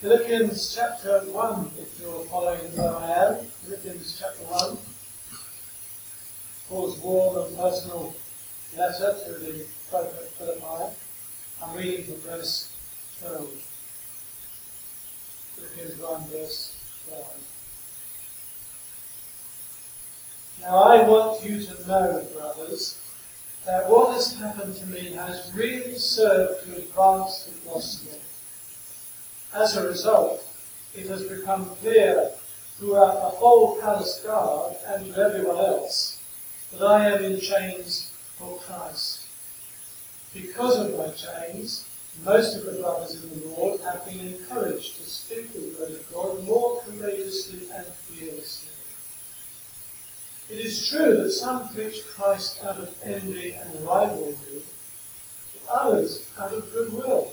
Philippians chapter 1, if you're following where I am. Philippians chapter 1. Paul's warm and personal letter to the prophet Philippi. I'm reading from verse 12. Philippians 1, verse 12. Now I want you to know, brothers, that what has happened to me has really served to advance the gospel. As a result, it has become clear throughout the whole palace guard and to everyone else that I am in chains for Christ. Because of my chains, most of the brothers in the Lord have been encouraged to speak the word of God more courageously and fearlessly. It is true that some preach Christ out of envy and rivalry, but others out of goodwill.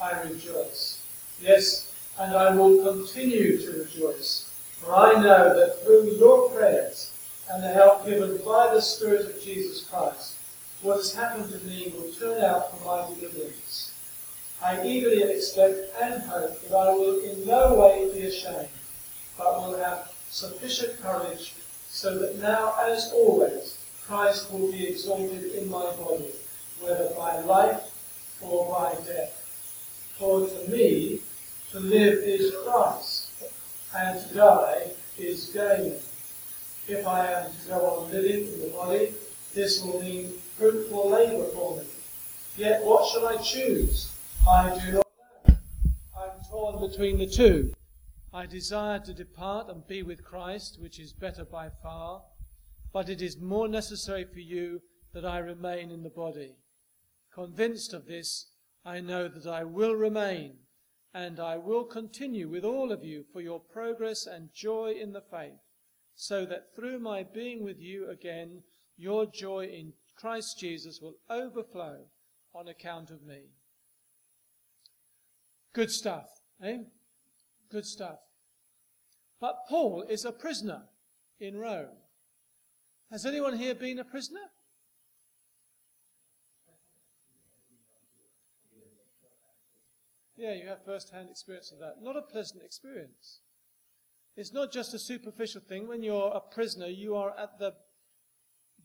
I rejoice. Yes, and I will continue to rejoice, for I know that through your prayers and the help given by the Spirit of Jesus Christ, what has happened to me will turn out for my deliverance. I eagerly expect and hope that I will in no way be ashamed, but will have sufficient courage so that now, as always, Christ will be exalted in my body, whether by life or by death. For to me, to live is Christ, and to die is gain. If I am to go on living in the body, this will mean fruitful labour for me. Yet what shall I choose? I do not know. I'm torn between the two. I desire to depart and be with Christ, which is better by far, but it is more necessary for you that I remain in the body. Convinced of this, I know that I will remain, and I will continue with all of you for your progress and joy in the faith, so that through my being with you again, your joy in Christ Jesus will overflow on account of me. Good stuff, eh? Good stuff. But Paul is a prisoner in Rome. Has anyone here been a prisoner? Yeah, you have first hand experience of that. Not a pleasant experience. It's not just a superficial thing. When you're a prisoner, you are at the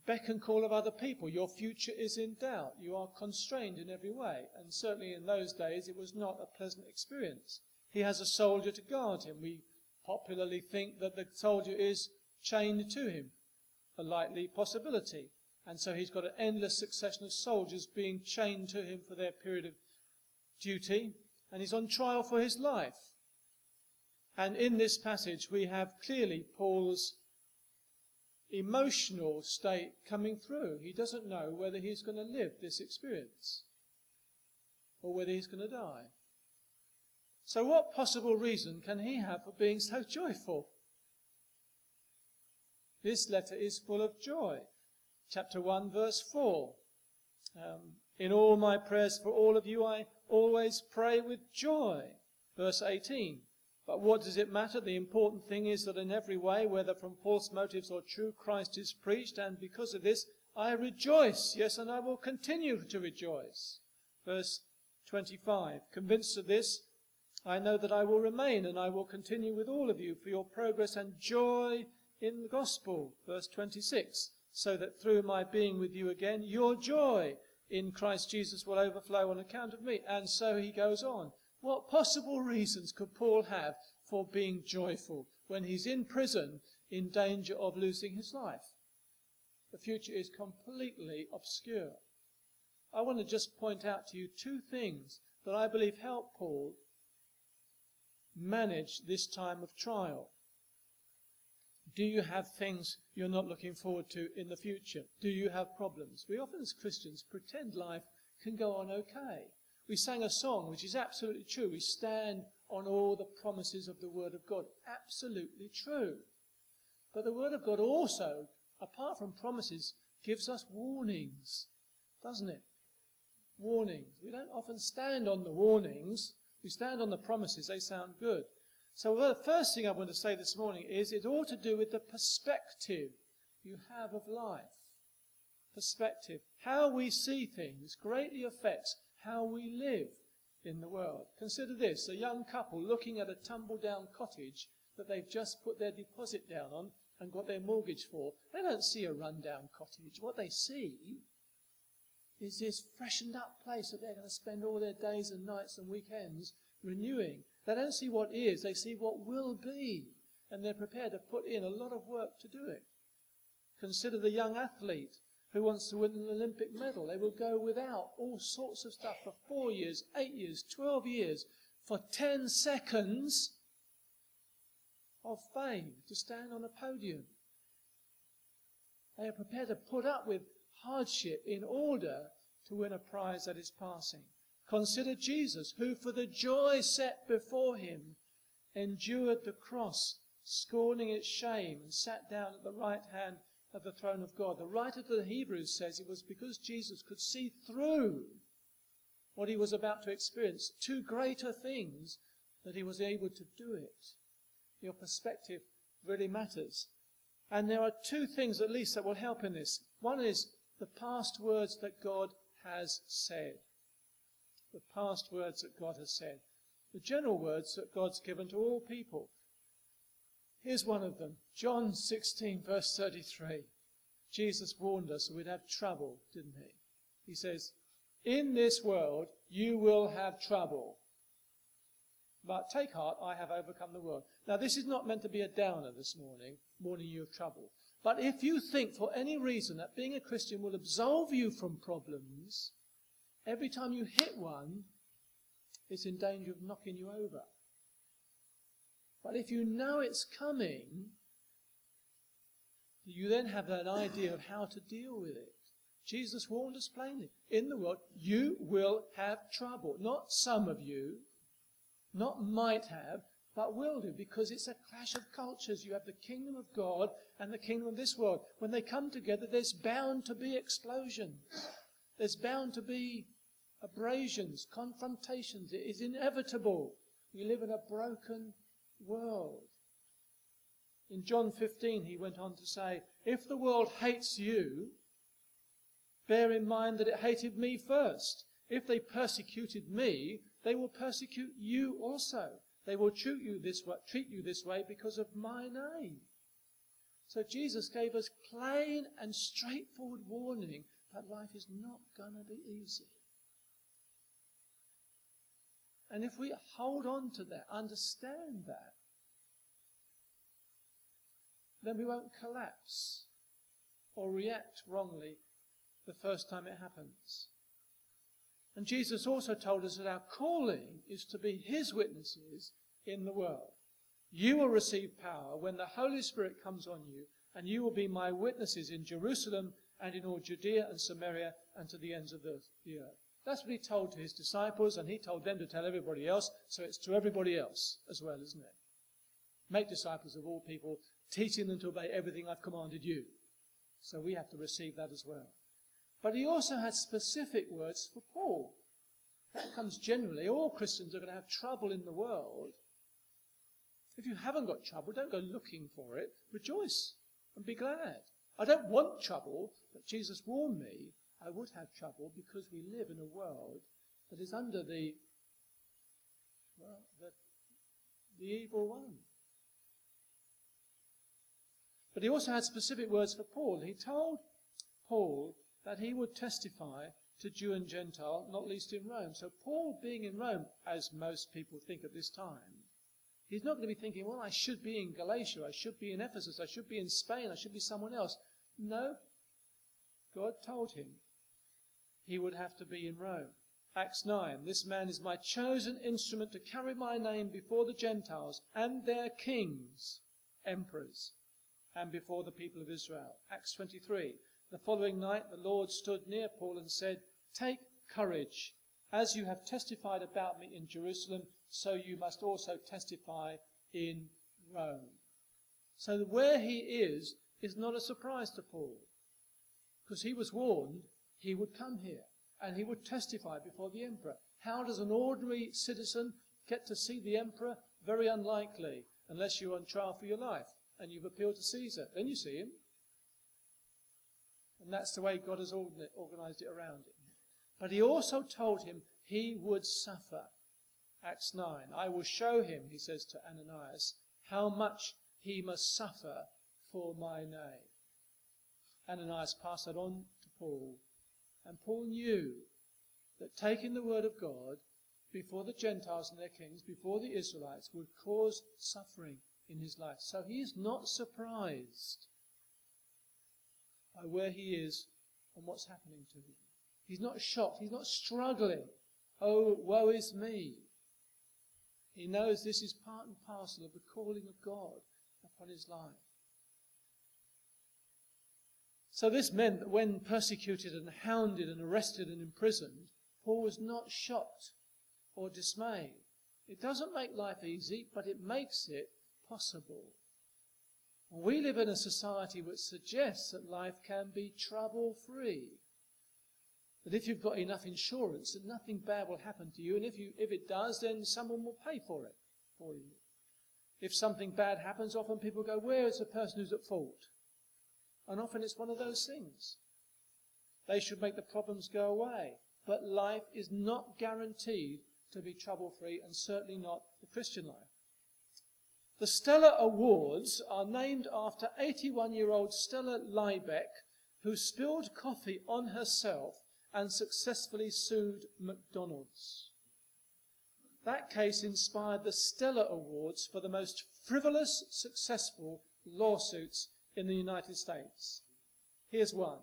beck and call of other people. Your future is in doubt. You are constrained in every way. And certainly in those days, it was not a pleasant experience. He has a soldier to guard him. We popularly think that the soldier is chained to him, a likely possibility. And so he's got an endless succession of soldiers being chained to him for their period of duty, and he's on trial for his life. And in this passage, we have clearly Paul's emotional state coming through. He doesn't know whether he's going to live this experience or whether he's going to die. So, what possible reason can he have for being so joyful? This letter is full of joy. Chapter 1, verse 4. Um, in all my prayers for all of you, I always pray with joy. Verse 18. But what does it matter? The important thing is that in every way, whether from false motives or true, Christ is preached, and because of this, I rejoice. Yes, and I will continue to rejoice. Verse 25. Convinced of this, I know that I will remain and I will continue with all of you for your progress and joy in the gospel. Verse 26. So that through my being with you again, your joy in Christ Jesus will overflow on account of me. And so he goes on. What possible reasons could Paul have for being joyful when he's in prison in danger of losing his life? The future is completely obscure. I want to just point out to you two things that I believe help Paul manage this time of trial? Do you have things you're not looking forward to in the future? Do you have problems? We often, as Christians, pretend life can go on okay. We sang a song which is absolutely true. We stand on all the promises of the Word of God. Absolutely true. But the Word of God also, apart from promises, gives us warnings, doesn't it? Warnings. We don't often stand on the warnings. We stand on the promises. They sound good. So the first thing I want to say this morning is it all to do with the perspective you have of life. Perspective. How we see things greatly affects how we live in the world. Consider this, a young couple looking at a tumble down cottage that they've just put their deposit down on and got their mortgage for. They don't see a rundown cottage. What they see is this freshened up place that they're going to spend all their days and nights and weekends renewing. They don't see what is, they see what will be. And they're prepared to put in a lot of work to do it. Consider the young athlete who wants to win an Olympic medal. They will go without all sorts of stuff for four years, eight years, twelve years, for ten seconds of fame to stand on a podium. They are prepared to put up with hardship in order to win a prize that is passing. Consider Jesus, who for the joy set before him endured the cross, scorning its shame, and sat down at the right hand of the throne of God. The writer to the Hebrews says it was because Jesus could see through what he was about to experience, two greater things, that he was able to do it. Your perspective really matters. And there are two things at least that will help in this. One is the past words that God has said. The past words that God has said. The general words that God's given to all people. Here's one of them. John 16 verse 33. Jesus warned us we'd have trouble, didn't he? He says, in this world you will have trouble. But take heart, I have overcome the world. Now this is not meant to be a downer this morning, warning you of trouble. But if you think for any reason that being a Christian will absolve you from problems, every time you hit one, it's in danger of knocking you over. But if you know it's coming, you then have an idea of how to deal with it. Jesus warned us plainly. In the world, you will have trouble. Not some of you, not might have, but will do, because it's a clash of cultures. You have the kingdom of God and the kingdom of this world. When they come together, there's bound to be explosions. There's bound to be abrasions, confrontations. It is inevitable. We live in a broken world. In John 15, he went on to say, If the world hates you, bear in mind that it hated me first. If they persecuted me, they will persecute you also. They will treat you this way, treat you this way because of my name. So Jesus gave us plain and straightforward warning that life is not going to be easy. And if we hold on to that, understand that, then we won't collapse or react wrongly the first time it happens. And Jesus also told us that our calling is to be his witnesses in the world. You will receive power when the Holy Spirit comes on you, and you will be my witnesses in Jerusalem and in all Judea and Samaria and to the ends of the, earth. That's what he told to his disciples, and he told them to tell everybody else, so it's to everybody else as well, isn't it? Make disciples of all people, teaching them to obey everything I've commanded you. So we have to receive that as well. But he also had specific words for Paul. That comes generally. All Christians are going to have trouble in the world. If you haven't got trouble, don't go looking for it. Rejoice and be glad. I don't want trouble, but Jesus warned me I would have trouble because we live in a world that is under the, well, the, the evil one. But he also had specific words for Paul. He told Paul that he would testify to Jew and Gentile, not least in Rome. So Paul being in Rome, as most people think at this time, he's not going to be thinking, well, I should be in Galatia, I should be in Ephesus, I should be in Spain, I should be someone else. No. God told him he would have to be in Rome. Acts 9, this man is my chosen instrument to carry my name before the Gentiles and their kings, emperors, and before the people of Israel. Acts 23, the following night, the Lord stood near Paul and said, Take courage. As you have testified about me in Jerusalem, so you must also testify in Rome. So where he is is not a surprise to Paul, because he was warned he would come here and he would testify before the emperor. How does an ordinary citizen get to see the emperor? Very unlikely, unless you're on trial for your life and you've appealed to Caesar. Then you see him. And that's the way God has organized it around him. But he also told him he would suffer. Acts 9. I will show him, he says to Ananias, how much he must suffer for my name. Ananias passed that on to Paul, and Paul knew that taking the word of God before the Gentiles and their kings, before the Israelites, would cause suffering in his life. So he is not surprised by where he is and what's happening to him. He's not shocked. He's not struggling. Oh, woe is me. He knows this is part and parcel of the calling of God upon his life. So this meant that when persecuted and hounded and arrested and imprisoned, Paul was not shocked or dismayed. It doesn't make life easy, but it makes it possible. We live in a society which suggests that life can be trouble free. That if you've got enough insurance, that nothing bad will happen to you, and if, you, if it does, then someone will pay for it for you. If something bad happens, often people go, Where is the person who's at fault? And often it's one of those things. They should make the problems go away. But life is not guaranteed to be trouble free, and certainly not the Christian life. The Stella Awards are named after 81 year old Stella Liebeck, who spilled coffee on herself and successfully sued McDonald's. That case inspired the Stella Awards for the most frivolous, successful lawsuits in the United States. Here's one.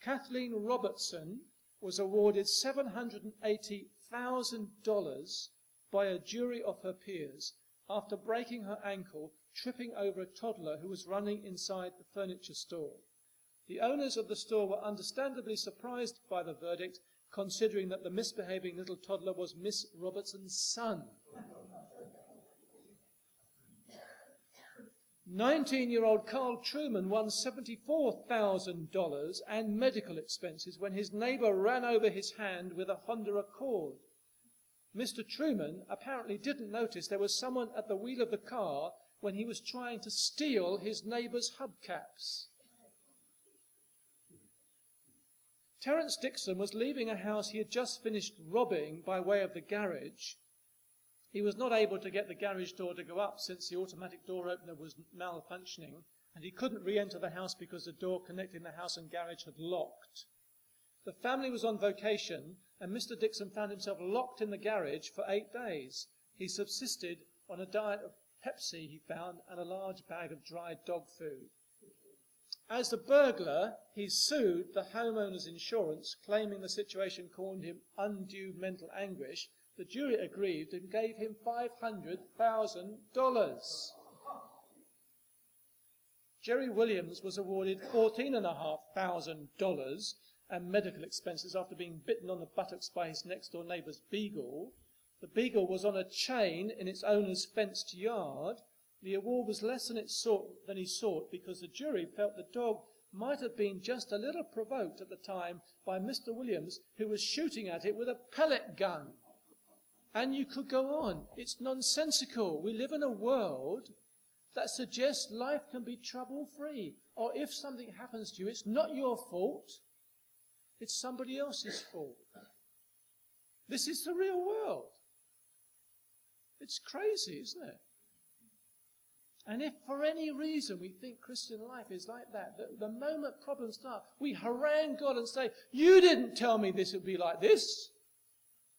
Kathleen Robertson was awarded $780,000 by a jury of her peers after breaking her ankle tripping over a toddler who was running inside the furniture store. The owners of the store were understandably surprised by the verdict, considering that the misbehaving little toddler was Miss Robertson's son. 19 year old Carl Truman won $74,000 and medical expenses when his neighbour ran over his hand with a Honda Accord. Mr. Truman apparently didn't notice there was someone at the wheel of the car when he was trying to steal his neighbour's hubcaps. Terence Dixon was leaving a house he had just finished robbing by way of the garage he was not able to get the garage door to go up since the automatic door opener was malfunctioning, and he couldn't re enter the house because the door connecting the house and garage had locked. The family was on vacation, and Mr. Dixon found himself locked in the garage for eight days. He subsisted on a diet of Pepsi he found and a large bag of dried dog food. As the burglar, he sued the homeowner's insurance, claiming the situation caused him undue mental anguish the jury agreed and gave him $500,000. Jerry Williams was awarded $14,500 and medical expenses after being bitten on the buttocks by his next door neighbour's beagle. The beagle was on a chain in its owner's fenced yard. The award was less than, it sought, than he sought because the jury felt the dog might have been just a little provoked at the time by Mr. Williams, who was shooting at it with a pellet gun. And you could go on. It's nonsensical. We live in a world that suggests life can be trouble free. Or if something happens to you, it's not your fault. It's somebody else's fault. This is the real world. It's crazy, isn't it? And if for any reason we think Christian life is like that, the, the moment problems start, we harangue God and say, You didn't tell me this would be like this.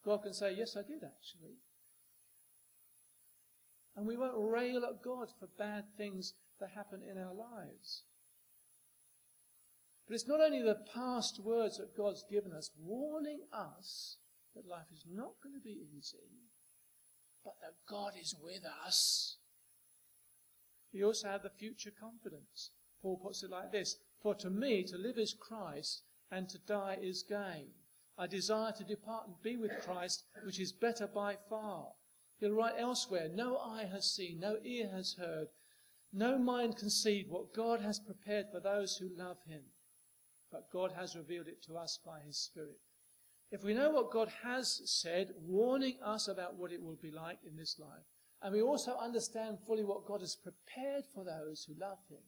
God can say, Yes, I did actually. And we won't rail at God for bad things that happen in our lives. But it's not only the past words that God's given us, warning us that life is not going to be easy, but that God is with us. We also have the future confidence. Paul puts it like this For to me, to live is Christ, and to die is gain. I desire to depart and be with Christ, which is better by far. He'll write elsewhere, no eye has seen, no ear has heard, no mind conceived what God has prepared for those who love him. But God has revealed it to us by his Spirit. If we know what God has said, warning us about what it will be like in this life, and we also understand fully what God has prepared for those who love him,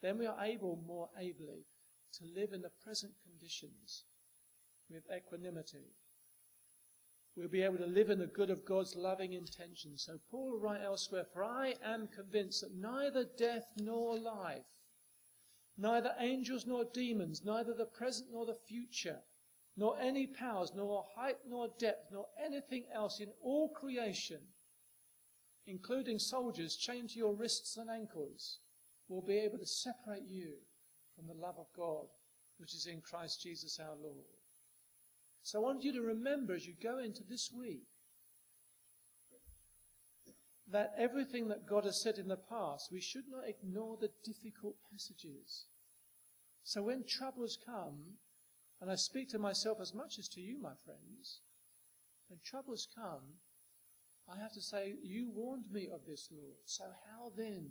then we are able more ably to live in the present conditions with equanimity. We'll be able to live in the good of God's loving intention. So Paul will write elsewhere, For I am convinced that neither death nor life, neither angels nor demons, neither the present nor the future, nor any powers, nor height nor depth, nor anything else in all creation, including soldiers chained to your wrists and ankles, will be able to separate you from the love of God, which is in Christ Jesus our Lord. So I want you to remember as you go into this week that everything that God has said in the past, we should not ignore the difficult passages. So when troubles come, and I speak to myself as much as to you, my friends, when troubles come, I have to say, You warned me of this, Lord. So how then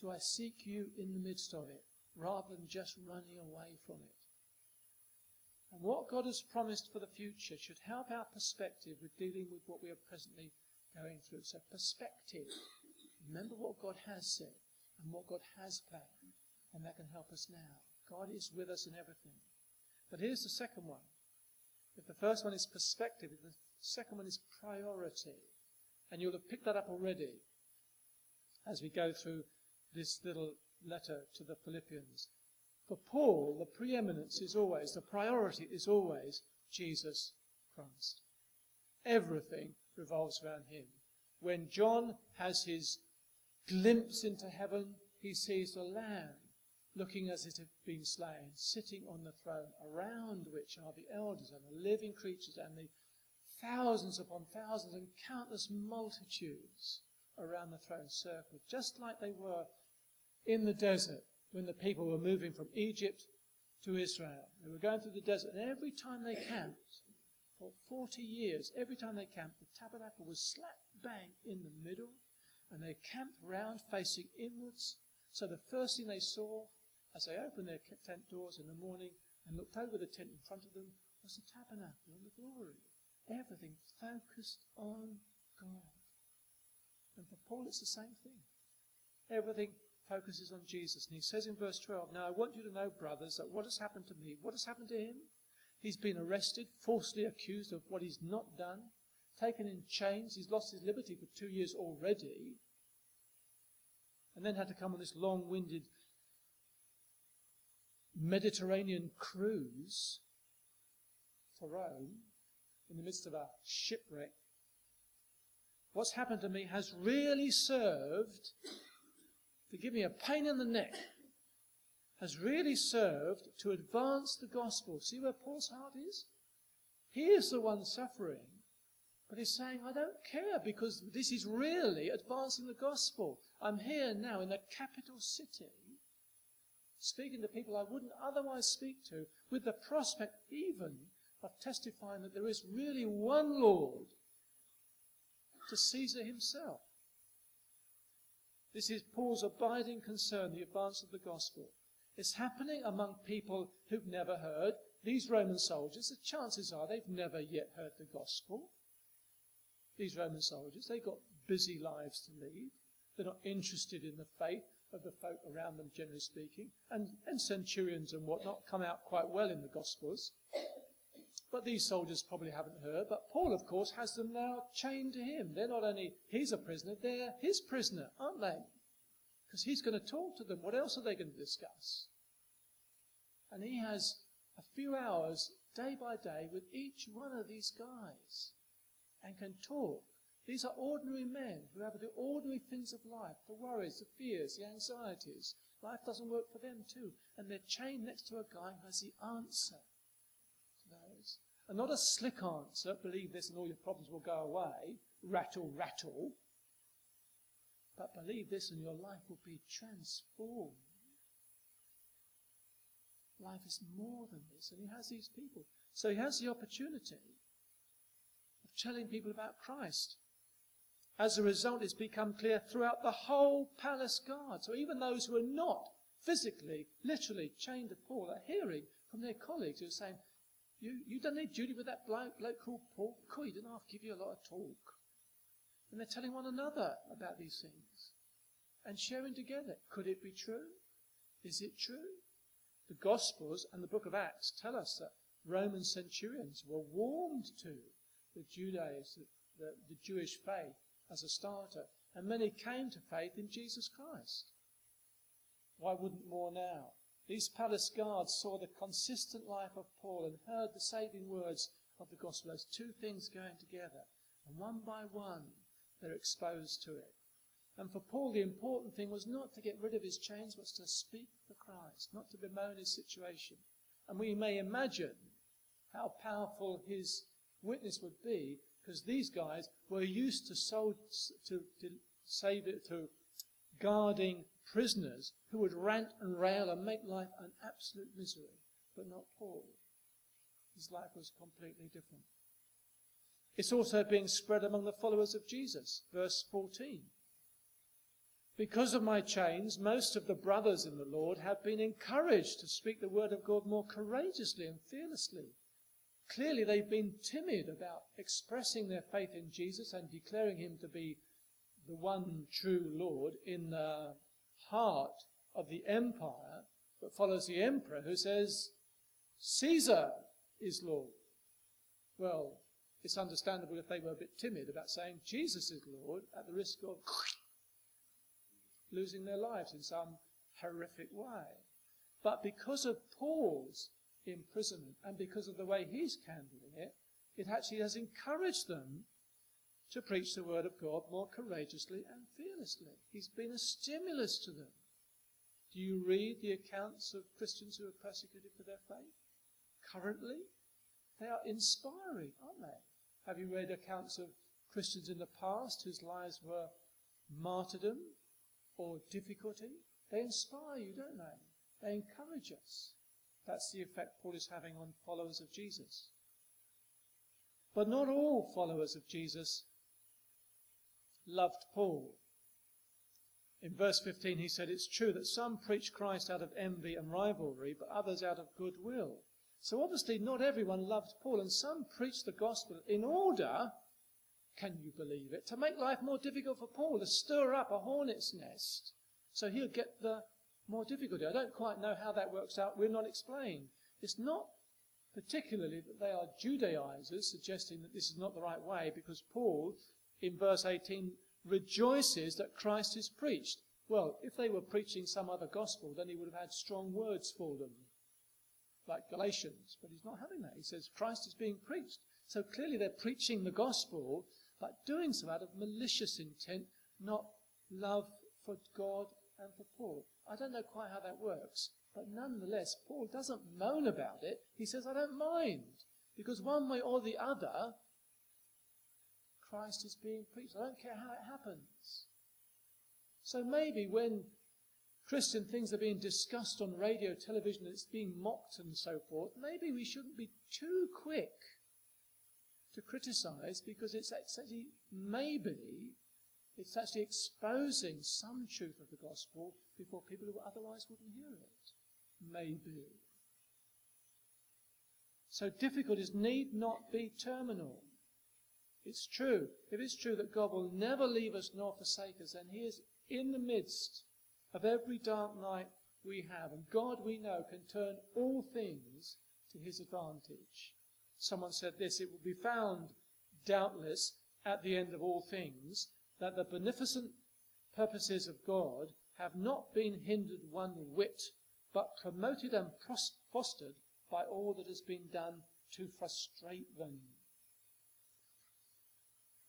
do I seek you in the midst of it, rather than just running away from it? And what God has promised for the future should help our perspective with dealing with what we are presently going through. So, perspective. Remember what God has said and what God has planned, and that can help us now. God is with us in everything. But here's the second one. If the first one is perspective, the second one is priority. And you'll have picked that up already as we go through this little letter to the Philippians. For Paul, the preeminence is always, the priority is always Jesus Christ. Everything revolves around him. When John has his glimpse into heaven, he sees the Lamb looking as it had been slain, sitting on the throne, around which are the elders and the living creatures and the thousands upon thousands and countless multitudes around the throne circle, just like they were in the desert when the people were moving from Egypt to Israel. They were going through the desert, and every time they camped, for 40 years, every time they camped, the tabernacle was slap bang in the middle, and they camped round facing inwards. So the first thing they saw as they opened their tent doors in the morning and looked over the tent in front of them was the tabernacle and the glory. Everything focused on God. And for Paul, it's the same thing. Everything focuses on Jesus. And he says in verse 12, Now I want you to know, brothers, that what has happened to me, what has happened to him? He's been arrested, falsely accused of what he's not done, taken in chains. He's lost his liberty for two years already. And then had to come on this long winded Mediterranean cruise to Rome in the midst of a shipwreck. What's happened to me has really served to give me a pain in the neck has really served to advance the gospel. See where Paul's heart is? He is the one suffering, but he's saying, I don't care because this is really advancing the gospel. I'm here now in a capital city, speaking to people I wouldn't otherwise speak to, with the prospect even of testifying that there is really one Lord to Caesar himself. This is Paul's abiding concern, the advance of the gospel. It's happening among people who've never heard. These Roman soldiers, the chances are they've never yet heard the gospel. These Roman soldiers, they've got busy lives to lead. They're not interested in the faith of the folk around them, generally speaking. And, and centurions and whatnot come out quite well in the Gospels. But these soldiers probably haven't heard. But Paul, of course, has them now chained to him. They're not only he's a prisoner, they're his prisoner, aren't they? Because he's going to talk to them. What else are they going to discuss? And he has a few hours day by day with each one of these guys and can talk. These are ordinary men who have the ordinary things of life, the worries, the fears, the anxieties. Life doesn't work for them too. And they're chained next to a guy who has the answer. And not a slick answer, believe this and all your problems will go away, rattle, rattle. But believe this and your life will be transformed. Life is more than this. And he has these people. So he has the opportunity of telling people about Christ. as a result, it's become clear throughout the whole palace guard. So even those who are not physically, literally chained to Paul are hearing from their colleagues who are saying, you, you done any duty with that bloke, bloke called Paul? He didn't have to give you a lot of talk. And they're telling one another about these things and sharing together. Could it be true? Is it true? The Gospels and the book of Acts tell us that Roman centurions were warmed to the Judaism, the, the Jewish faith as a starter, and many came to faith in Jesus Christ. Why wouldn't more now? These palace guards saw the consistent life of Paul and heard the saving words of the gospel as two things going together. And one by one, they're exposed to it. And for Paul, the important thing was not to get rid of his chains, but to speak for Christ, not to bemoan his situation. And we may imagine how powerful his witness would be because these guys were used to, sold, to, to save it, to guarding prisoners who would rant and rail and make life an absolute misery, but not Paul. His life was completely different. It's also being spread among the followers of Jesus. Verse 14. Because of my chains, most of the brothers in the Lord have been encouraged to speak the word of God more courageously and fearlessly. Clearly, they've been timid about expressing their faith in Jesus and declaring him to be the one true Lord in the heart of the empire that follows the emperor who says, Caesar is Lord. Well, it's understandable if they were a bit timid about saying Jesus is Lord at the risk of losing their lives in some horrific way. But because of Paul's imprisonment and because of the way he's handling it, it actually has encouraged them to preach the word of God more courageously and fearlessly. He's been a stimulus to them. Do you read the accounts of Christians who are persecuted for their faith? Currently, they are inspiring, aren't they? Have you read accounts of Christians in the past whose lives were martyrdom or difficulty? They inspire you, don't they? They encourage us. That's the effect Paul is having on followers of Jesus. But not all followers of Jesus loved Paul. In verse 15 he said, It's true that some preach Christ out of envy and rivalry, but others out of goodwill. So obviously not everyone loved Paul, and some preached the gospel in order, can you believe it, to make life more difficult for Paul, to stir up a hornet's nest, so he'll get the more difficulty. I don't quite know how that works out. We're not explained. It's not particularly that they are Judaizers, suggesting that this is not the right way, because Paul in verse 18 rejoices that Christ is preached. Well, if they were preaching some other gospel, then he would have had strong words for them, like Galatians. But he's not having that. He says Christ is being preached. So clearly they're preaching the gospel, but doing so out of malicious intent, not love for God and for Paul. I don't know quite how that works, but nonetheless, Paul doesn't moan about it. He says, I don't mind. Because one way or the other, Christ is being preached. I don't care how it happens. So maybe when Christian things are being discussed on radio, television, it's being mocked and so forth, maybe we shouldn't be too quick to criticize because it's actually, maybe, it's actually exposing some truth of the gospel before people who otherwise wouldn't hear it. Maybe. So difficulties need not be terminal. It's true. If it's true that God will never leave us nor forsake us, then He is in the midst of every dark night we have. And God, we know, can turn all things to His advantage. Someone said this, it will be found, doubtless, at the end of all things, that the beneficent purposes of God have not been hindered one whit, but promoted and fostered by all that has been done to frustrate them.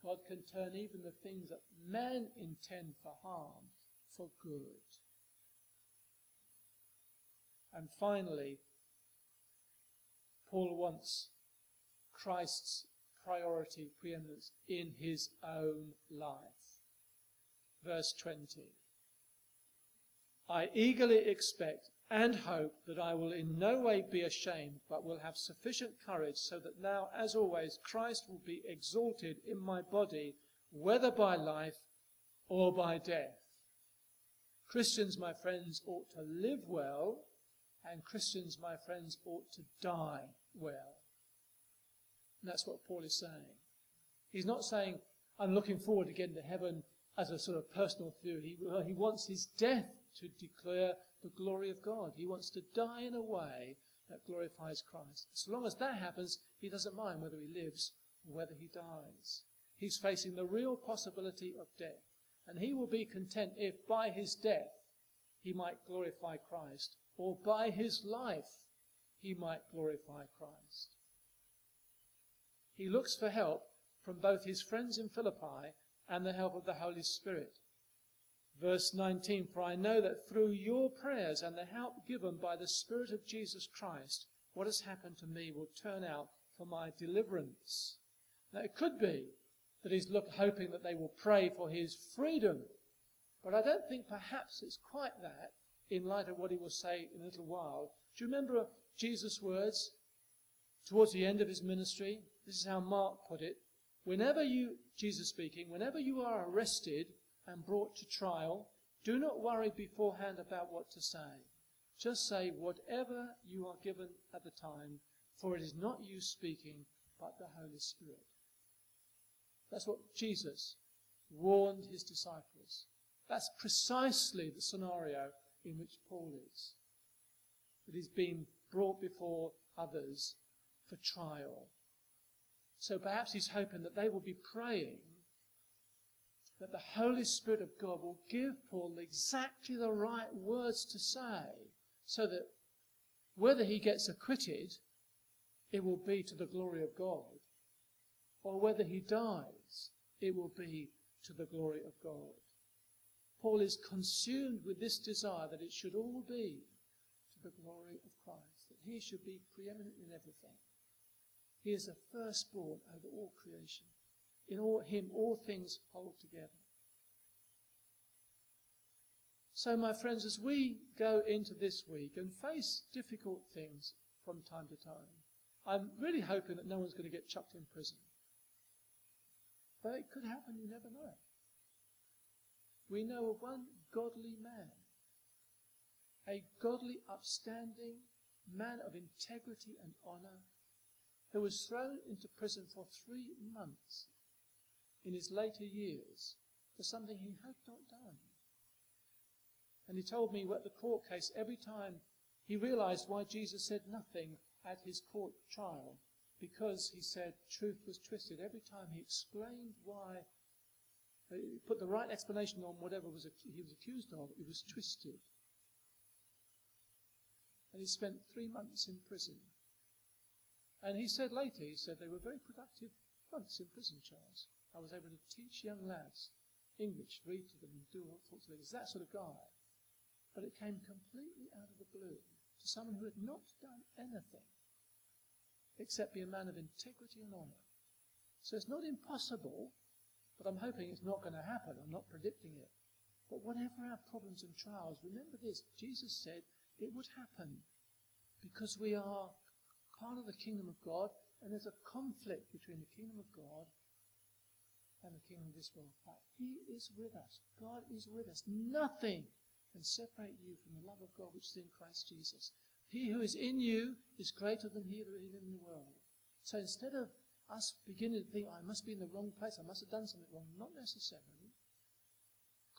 God can turn even the things that men intend for harm for good. And finally, Paul wants Christ's priority, preeminence in his own life. Verse 20. I eagerly expect and hope that I will in no way be ashamed, but will have sufficient courage so that now, as always, Christ will be exalted in my body, whether by life or by death. Christians, my friends, ought to live well, and Christians, my friends, ought to die well. And that's what Paul is saying. He's not saying, I'm looking forward to getting to heaven as a sort of personal theory. He, he wants his death to declare the glory of God. He wants to die in a way that glorifies Christ. As long as that happens, he doesn't mind whether he lives or whether he dies. He's facing the real possibility of death. And he will be content if by his death he might glorify Christ, or by his life he might glorify Christ. He looks for help from both his friends in Philippi and the help of the Holy Spirit. Verse 19, For I know that through your prayers and the help given by the Spirit of Jesus Christ, what has happened to me will turn out for my deliverance. Now it could be that he's look, hoping that they will pray for his freedom. But I don't think perhaps it's quite that in light of what he will say in a little while. Do you remember Jesus' words towards the end of his ministry? This is how Mark put it. Whenever you, Jesus speaking, whenever you are arrested and brought to trial, do not worry beforehand about what to say. Just say whatever you are given at the time, for it is not you speaking, but the Holy Spirit. That's what Jesus warned his disciples. That's precisely the scenario in which Paul is. That he's been brought before others for trial. So perhaps he's hoping that they will be praying that the Holy Spirit of God will give Paul exactly the right words to say so that whether he gets acquitted, it will be to the glory of God, or whether he dies, it will be to the glory of God. Paul is consumed with this desire that it should all be to the glory of Christ, that he should be preeminent in everything. He is the firstborn over all creation. In all, him all things hold together. So, my friends, as we go into this week and face difficult things from time to time, I'm really hoping that no one's going to get chucked in prison. But it could happen, you never know. We know of one godly man, a godly, upstanding man of integrity and honour, who was thrown into prison for three months in his later years for something he had not done. And he told me at the court case every time he realized why Jesus said nothing at his court trial because he said truth was twisted. Every time he explained why, uh, he put the right explanation on whatever was he was accused of, it was twisted. And he spent three months in prison. And he said later, he said they were very productive months in prison, Charles. I was able to teach young lads English, read to them, and do all sorts of things. That sort of guy. But it came completely out of the blue to someone who had not done anything except be a man of integrity and honour. So it's not impossible, but I'm hoping it's not going to happen. I'm not predicting it. But whatever our problems and trials, remember this Jesus said it would happen because we are part of the kingdom of God and there's a conflict between the kingdom of God and the kingdom of this world. But He is with us. God is with us. Nothing can separate you from the love of God which is in Christ Jesus. He who is in you is greater than he who is in the world. So instead of us beginning to think, I must be in the wrong place, I must have done something wrong, not necessarily.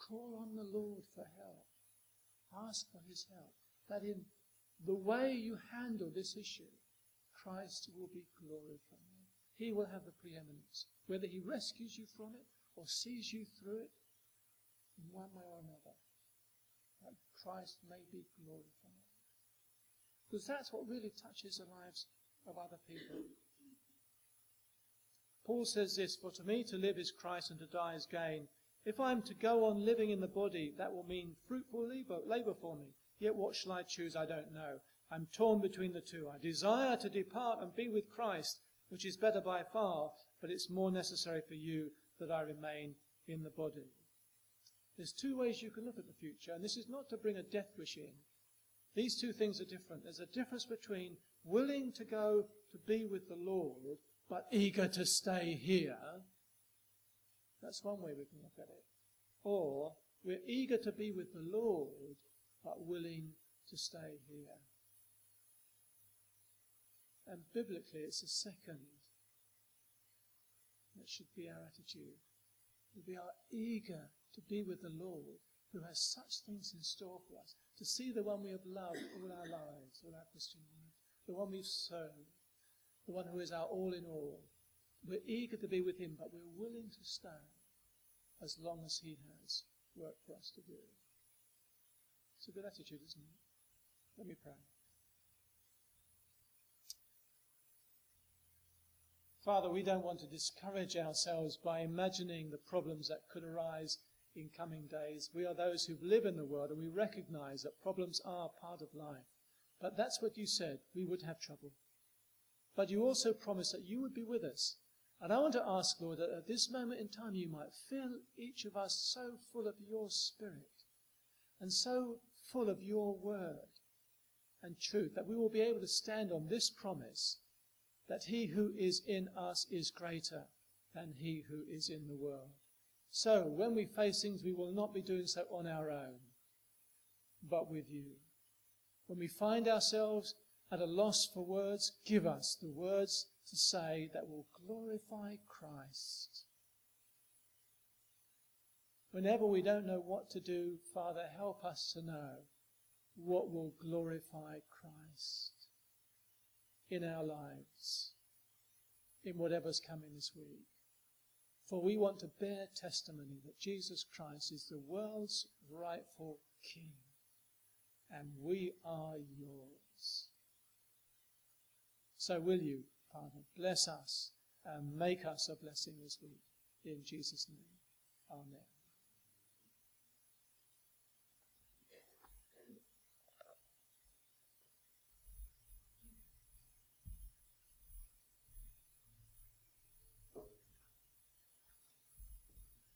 Call on the Lord for help. Ask for his help. That in the way you handle this issue, Christ will be glorified. He will have the preeminence. Whether he rescues you from it or sees you through it, in one way or another, that Christ may be glorified. Because that's what really touches the lives of other people. Paul says this, For to me to live is Christ and to die is gain. If I am to go on living in the body, that will mean fruitful labor, labor for me. Yet what shall I choose? I don't know. I'm torn between the two. I desire to depart and be with Christ, which is better by far, but it's more necessary for you that I remain in the body. There's two ways you can look at the future, and this is not to bring a death wish in. These two things are different. There's a difference between willing to go to be with the Lord, but eager to stay here. That's one way we can look at it. Or we're eager to be with the Lord, but willing to stay here. And biblically, it's a second that should be our attitude. We are eager to be with the Lord, who has such things in store for us, to see the one we have loved all our lives, all our Christian lives, the one we've served, the one who is our all in all. We're eager to be with him, but we're willing to stand as long as he has work for us to do. It's a good attitude, isn't it? Let me pray. Father, we don't want to discourage ourselves by imagining the problems that could arise in coming days. We are those who live in the world and we recognize that problems are part of life. But that's what you said. We would have trouble. But you also promised that you would be with us. And I want to ask, Lord, that at this moment in time you might fill each of us so full of your spirit and so full of your word and truth that we will be able to stand on this promise that he who is in us is greater than he who is in the world. So, when we face things, we will not be doing so on our own, but with you. When we find ourselves at a loss for words, give us the words to say that will glorify Christ. Whenever we don't know what to do, Father, help us to know what will glorify Christ in our lives, in whatever's coming this week. For we want to bear testimony that Jesus Christ is the world's rightful King, and we are yours. So will you, Father, bless us and make us a blessing this week. In Jesus' name. Amen.